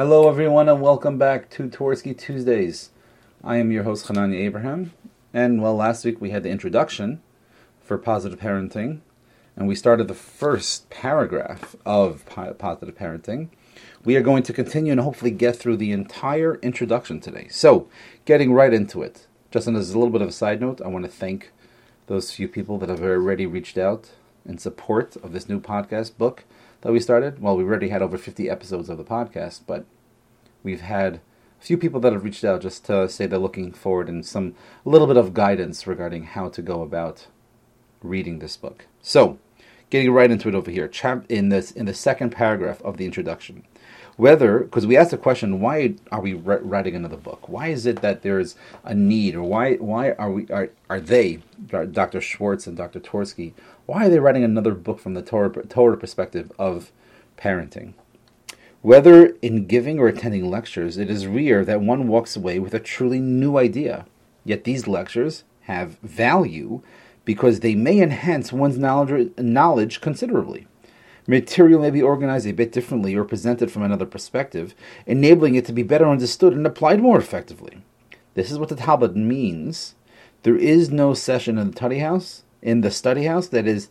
Hello, everyone, and welcome back to Twersky Tuesdays. I am your host, Hanani Abraham. And, well, last week we had the introduction for positive parenting, and we started the first paragraph of positive parenting. We are going to continue and hopefully get through the entire introduction today. So, getting right into it. Just as a little bit of a side note, I want to thank those few people that have already reached out in support of this new podcast book that we started. Well, we already had over 50 episodes of the podcast, but we've had a few people that have reached out just to say they're looking forward and some a little bit of guidance regarding how to go about reading this book. So, getting right into it over here, in this in the second paragraph of the introduction, whether because we asked the question, why are we writing another book? Why is it that there is a need, or why why are we are are they, Dr. Schwartz and Dr. Twersky, why are they writing another book from the Torah, Torah perspective of parenting? Whether in giving or attending lectures, it is rare that one walks away with a truly new idea. Yet these lectures have value because they may enhance one's knowledge, knowledge considerably. Material may be organized a bit differently or presented from another perspective, enabling it to be better understood and applied more effectively. This is what the Talmud means. There is no session in the study house in the study house that is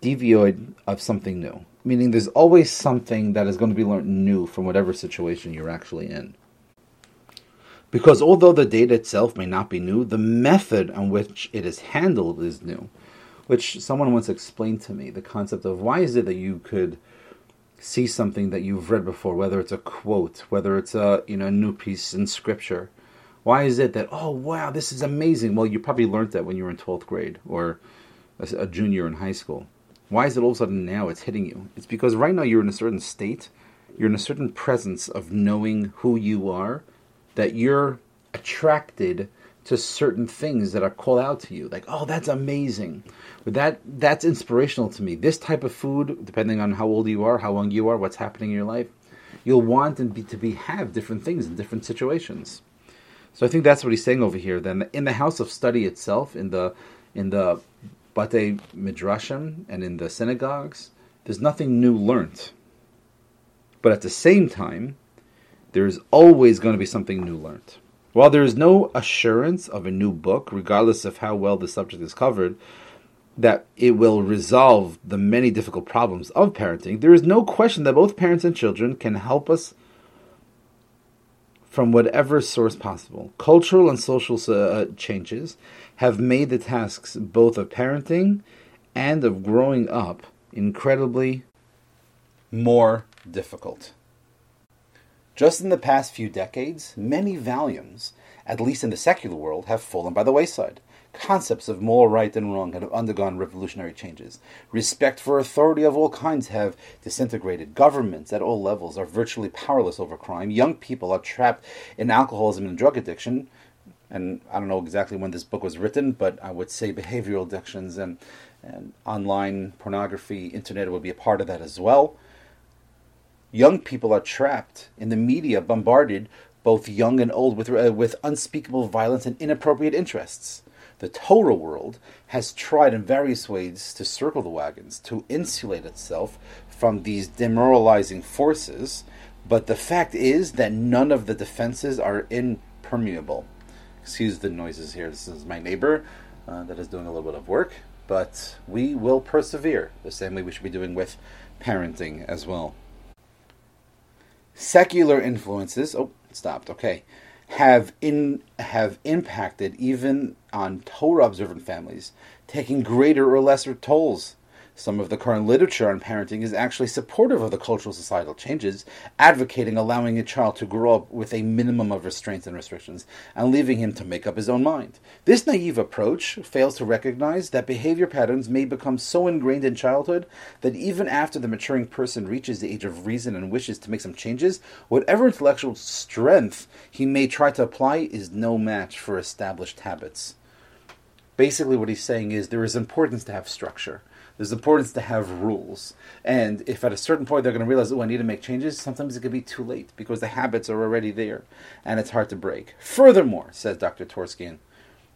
devoid of something new. Meaning there's always something that is going to be learned new from whatever situation you're actually in. Because although the data itself may not be new, the method on which it is handled is new. Which someone once explained to me the concept of why is it that you could see something that you've read before, whether it's a quote, whether it's a you know new piece in scripture, why is it that, oh, wow, this is amazing? Well, you probably learned that when you were in 12th grade or a, a junior in high school. Why is it all of a sudden now it's hitting you? It's because right now you're in a certain state, you're in a certain presence of knowing who you are, that you're attracted to certain things that are called out to you. Like, oh, that's amazing. But that that's inspirational to me. This type of food, depending on how old you are, how young you are, what's happening in your life, you'll want and be, to be have different things in different situations. So I think that's what he's saying over here. Then in the house of study itself, in the in the bate midrashim and in the synagogues, there's nothing new learnt. But at the same time, there's always going to be something new learnt. While there is no assurance of a new book, regardless of how well the subject is covered, that it will resolve the many difficult problems of parenting, there is no question that both parents and children can help us from whatever source possible. Cultural and social uh, changes have made the tasks both of parenting and of growing up incredibly more difficult. Just in the past few decades, many volumes, at least in the secular world, have fallen by the wayside. Concepts of moral right and wrong have undergone revolutionary changes. Respect for authority of all kinds have disintegrated. Governments at all levels are virtually powerless over crime. Young people are trapped in alcoholism and drug addiction. And I don't know exactly when this book was written, but I would say behavioral addictions and, and online pornography, internet would be a part of that as well. Young people are trapped in the media, bombarded, both young and old, with, uh, with unspeakable violence and inappropriate interests the Torah world has tried in various ways to circle the wagons, to insulate itself from these demoralizing forces, but the fact is that none of the defenses are impermeable. Excuse the noises here. This is my neighbor uh, that is doing a little bit of work, but we will persevere the same way we should be doing with parenting as well. Secular influences. Oh, stopped. Okay have in have impacted even on Torah observant families, taking greater or lesser tolls some of the current literature on parenting is actually supportive of the cultural societal changes, advocating allowing a child to grow up with a minimum of restraints and restrictions and leaving him to make up his own mind. This naive approach fails to recognize that behavior patterns may become so ingrained in childhood that even after the maturing person reaches the age of reason and wishes to make some changes, whatever intellectual strength he may try to apply is no match for established habits. Basically, what he's saying is there is importance to have structure. There's importance to have rules. And if at a certain point they're going to realize, oh, I need to make changes, sometimes it could be too late because the habits are already there and it's hard to break. Furthermore, says Dr. Twersky,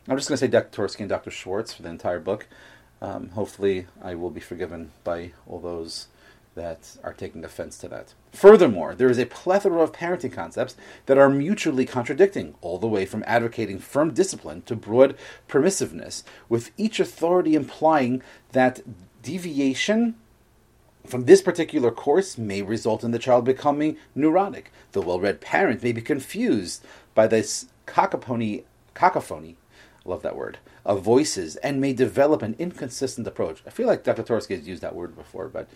I'm just going to say Dr. Twersky and Dr. Schwartz for the entire book. Um, hopefully, I will be forgiven by all those that are taking offense to that. Furthermore, there is a plethora of parenting concepts that are mutually contradicting, all the way from advocating firm discipline to broad permissiveness, with each authority implying that deviation from this particular course may result in the child becoming neurotic. The well read parent may be confused by this cacophony, cacophony, love that word, of voices and may develop an inconsistent approach. I feel like Dr. Twersky has used that word before, but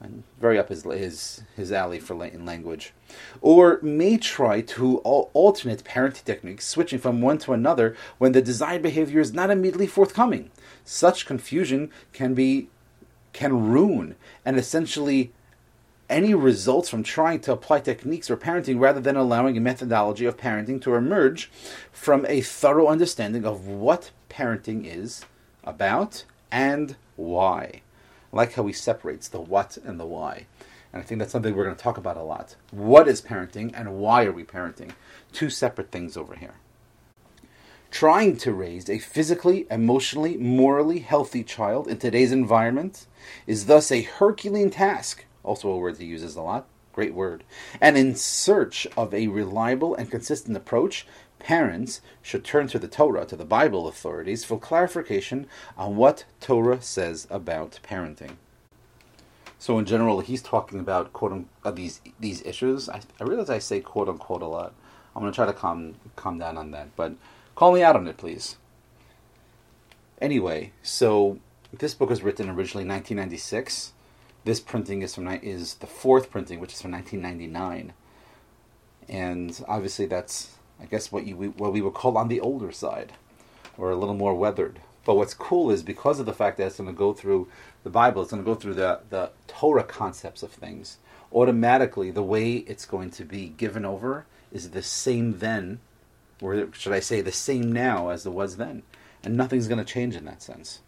I'm very up his his, his alley for Latin language. Or may try to alternate parenting techniques, switching from one to another when the desired behavior is not immediately forthcoming. Such confusion can be can ruin and essentially any results from trying to apply techniques or parenting rather than allowing a methodology of parenting to emerge from a thorough understanding of what parenting is about and why. I like how he separates the what and the why. And I think that's something we're going to talk about a lot. What is parenting and why are we parenting? Two separate things over here. Trying to raise a physically, emotionally, morally healthy child in today's environment is thus a Herculean task, also a word he uses a lot, great word. And in search of a reliable and consistent approach, parents should turn to the Torah, to the Bible authorities, for clarification on what Torah says about parenting. So in general, he's talking about quote unquote, uh, these these issues. I, I realize I say quote unquote a lot. I'm going to try to calm calm down on that, but Call me out on it, please. Anyway, so this book was written originally in 1996. This printing is from is the fourth printing, which is from 1999, and obviously that's I guess what you what we would call on the older side, or a little more weathered. But what's cool is because of the fact that it's going to go through the Bible, it's going to go through the the Torah concepts of things. Automatically, the way it's going to be given over is the same then or should I say, the same now as it was then. And nothing's going to change in that sense.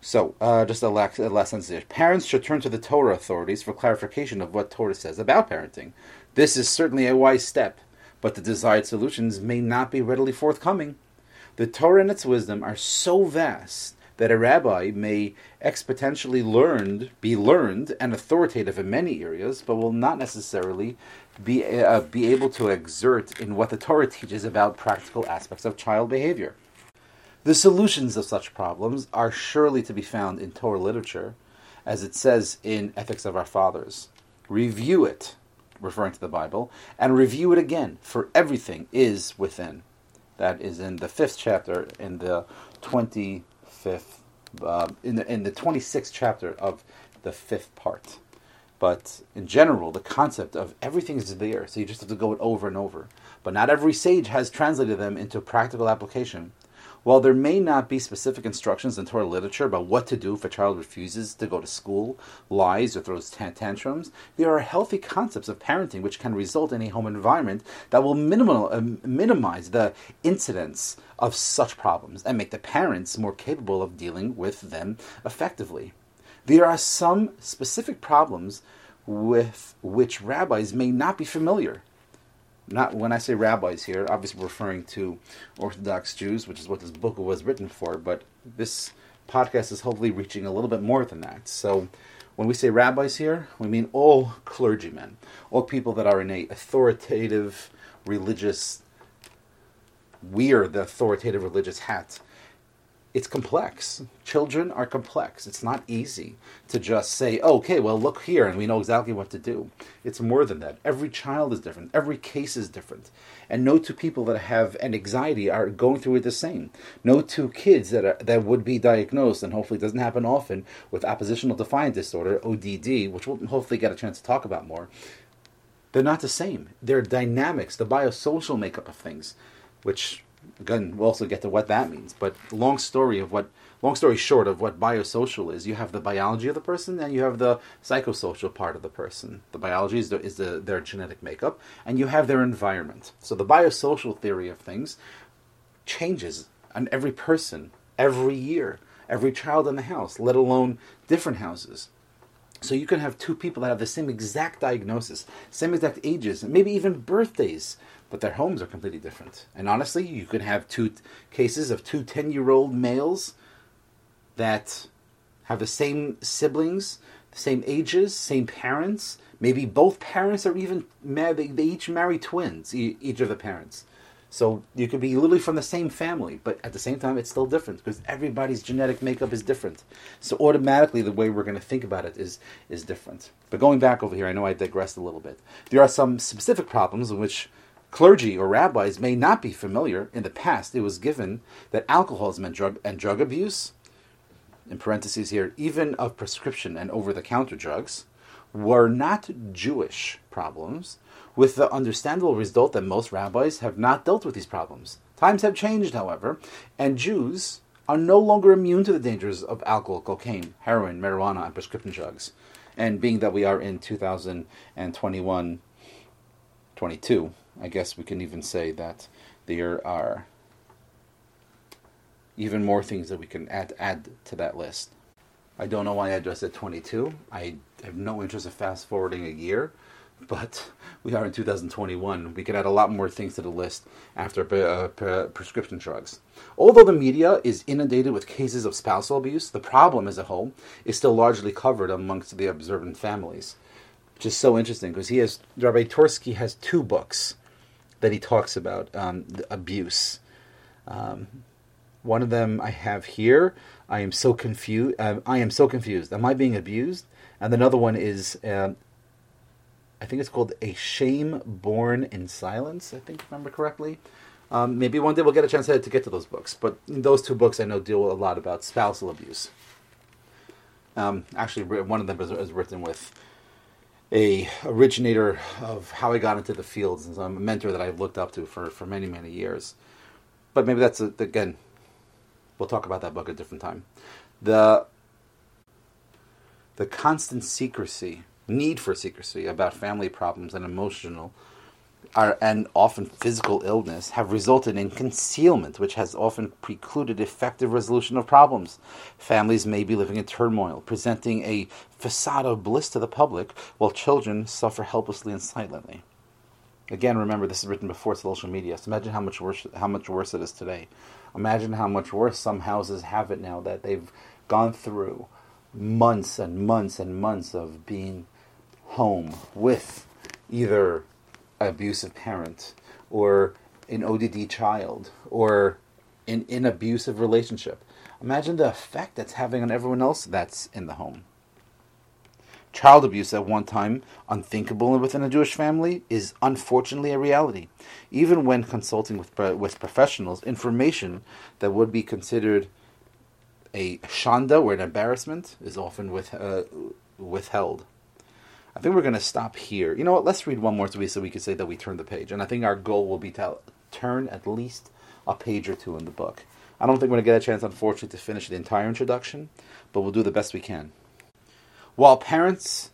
So, uh, just a last, sentence here. Parents should turn to the Torah authorities for clarification of what Torah says about parenting. This is certainly a wise step, but the desired solutions may not be readily forthcoming. The Torah and its wisdom are so vast that a rabbi may exponentially learned, be learned and authoritative in many areas, but will not necessarily be, uh, be able to exert in what the Torah teaches about practical aspects of child behavior. The solutions of such problems are surely to be found in Torah literature, as it says in Ethics of Our Fathers. Review it, referring to the Bible, and review it again, for everything is within. That is in the fifth chapter, in the 25th, uh, in, the, in the 26th chapter of the fifth part. But in general, the concept of everything is there, so you just have to go it over and over. But not every sage has translated them into practical application. While there may not be specific instructions in Torah literature about what to do if a child refuses to go to school, lies, or throws tantrums, there are healthy concepts of parenting which can result in a home environment that will minimal, uh, minimize the incidence of such problems and make the parents more capable of dealing with them effectively. There are some specific problems with which rabbis may not be familiar. Not when I say rabbis here, obviously referring to Orthodox Jews, which is what this book was written for, but this podcast is hopefully reaching a little bit more than that. So when we say rabbis here, we mean all clergymen, all people that are in a authoritative religious wear the authoritative religious hat it's complex. Children are complex. It's not easy to just say, okay, well, look here, and we know exactly what to do. It's more than that. Every child is different. Every case is different. And no two people that have an anxiety are going through it the same. No two kids that, are, that would be diagnosed, and hopefully doesn't happen often, with oppositional defiant disorder, ODD, which we'll hopefully get a chance to talk about more, they're not the same. Their dynamics, the biosocial makeup of things, which again, we'll also get to what that means. But long story of what, long story short of what biosocial is, you have the biology of the person and you have the psychosocial part of the person. The biology is, the, is the, their genetic makeup, and you have their environment. So the biosocial theory of things changes on every person, every year, every child in the house, let alone different houses. So you can have two people that have the same exact diagnosis, same exact ages, maybe even birthdays, but their homes are completely different. And honestly, you could have two t- cases of two 10 year old males that have the same siblings, the same ages, same parents. Maybe both parents are even. They each marry twins, each of the parents. So you could be literally from the same family, but at the same time, it's still different because everybody's genetic makeup is different. So automatically, the way we're going to think about it is is different. But going back over here, I know I digressed a little bit. There are some specific problems in which clergy or rabbis may not be familiar. In the past, it was given that alcoholism and drug and drug abuse, in parentheses here, even of prescription and over-the-counter drugs, were not Jewish problems with the understandable result that most rabbis have not dealt with these problems. Times have changed, however, and Jews are no longer immune to the dangers of alcohol, cocaine, heroin, marijuana, and prescription drugs. And being that we are in 2021 22, I guess we can even say that there are even more things that we can add, add to that list. I don't know why I addressed said 22. I have no interest in fast forwarding a year but we are in 2021. We could add a lot more things to the list after uh, prescription drugs. Although the media is inundated with cases of spousal abuse, the problem as a whole is still largely covered amongst the observant families, which is so interesting because he has Rabbi Twersky has two books that he talks about um, abuse. Um, one of them I have here. I am so confused. Uh, I am so confused. Am I being abused? And another one is uh, I think it's called A Shame Borne in Silence, I think, remember correctly. Um, maybe one day we'll get a chance to, get to those books. But those two books I know deal a lot about spousal abuse. Um, actually, one of them is, is, written with a originator of how I got into the fields, and a mentor that I've looked up to for, for many, many years. But maybe that's, a, again, we'll talk about that book at a different time. The, the constant secrecy need for secrecy about family problems and emotional are, and often physical illness have resulted in concealment, which has often precluded effective resolution of problems. Families may be living in turmoil, presenting a facade of bliss to the public, while children suffer helplessly and silently. Again, remember this is written before social media. So imagine how much worse how much worse it is today. Imagine how much worse some houses have it now that they've gone through months and months and months of being home with either an abusive parent or an ODD child or an, an abusive relationship. Imagine the effect that's having on everyone else that's in the home. Child abuse, at one time unthinkable within a Jewish family, is unfortunately a reality. Even when consulting with, with professionals, information that would be considered a shanda or an embarrassment is often with, uh, withheld. I think we're going to stop here. You know what? Let's read one more so we, so we can say that we turned the page. And I think our goal will be to turn at least a page or two in the book. I don't think we're going to get a chance, unfortunately, to finish the entire introduction, but we'll do the best we can. While parents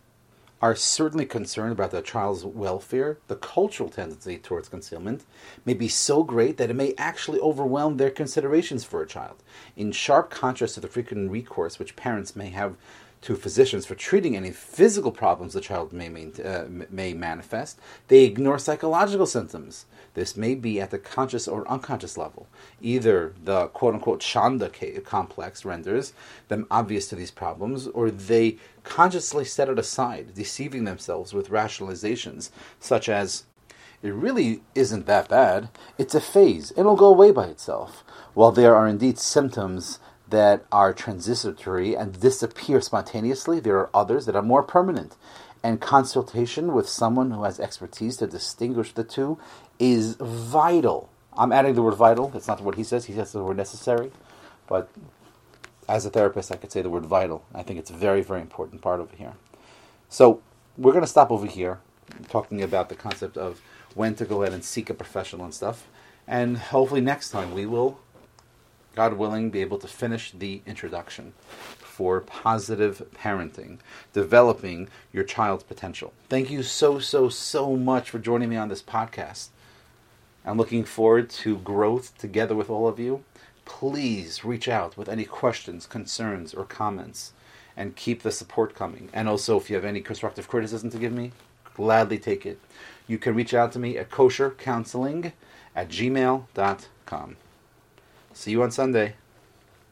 are certainly concerned about their child's welfare, the cultural tendency towards concealment may be so great that it may actually overwhelm their considerations for a child. In sharp contrast to the frequent recourse which parents may have to physicians for treating any physical problems the child may, uh, may manifest, they ignore psychological symptoms. This may be at the conscious or unconscious level. Either the quote unquote Shanda complex renders them obvious to these problems, or they consciously set it aside, deceiving themselves with rationalizations such as, it really isn't that bad. It's a phase. It'll go away by itself. While there are indeed symptoms that are transitory and disappear spontaneously. There are others that are more permanent. And consultation with someone who has expertise to distinguish the two is vital. I'm adding the word vital. That's not what he says. He says the word necessary. But as a therapist, I could say the word vital. I think it's a very, very important part over here. So we're going to stop over here talking about the concept of when to go ahead and seek a professional and stuff. And hopefully next time we will God willing, be able to finish the introduction for positive parenting, developing your child's potential. Thank you so, so, so much for joining me on this podcast. I'm looking forward to growth together with all of you. Please reach out with any questions, concerns, or comments, and keep the support coming. And also, if you have any constructive criticism to give me, gladly take it. You can reach out to me at koshercounseling at gmail.com. See you on Sunday.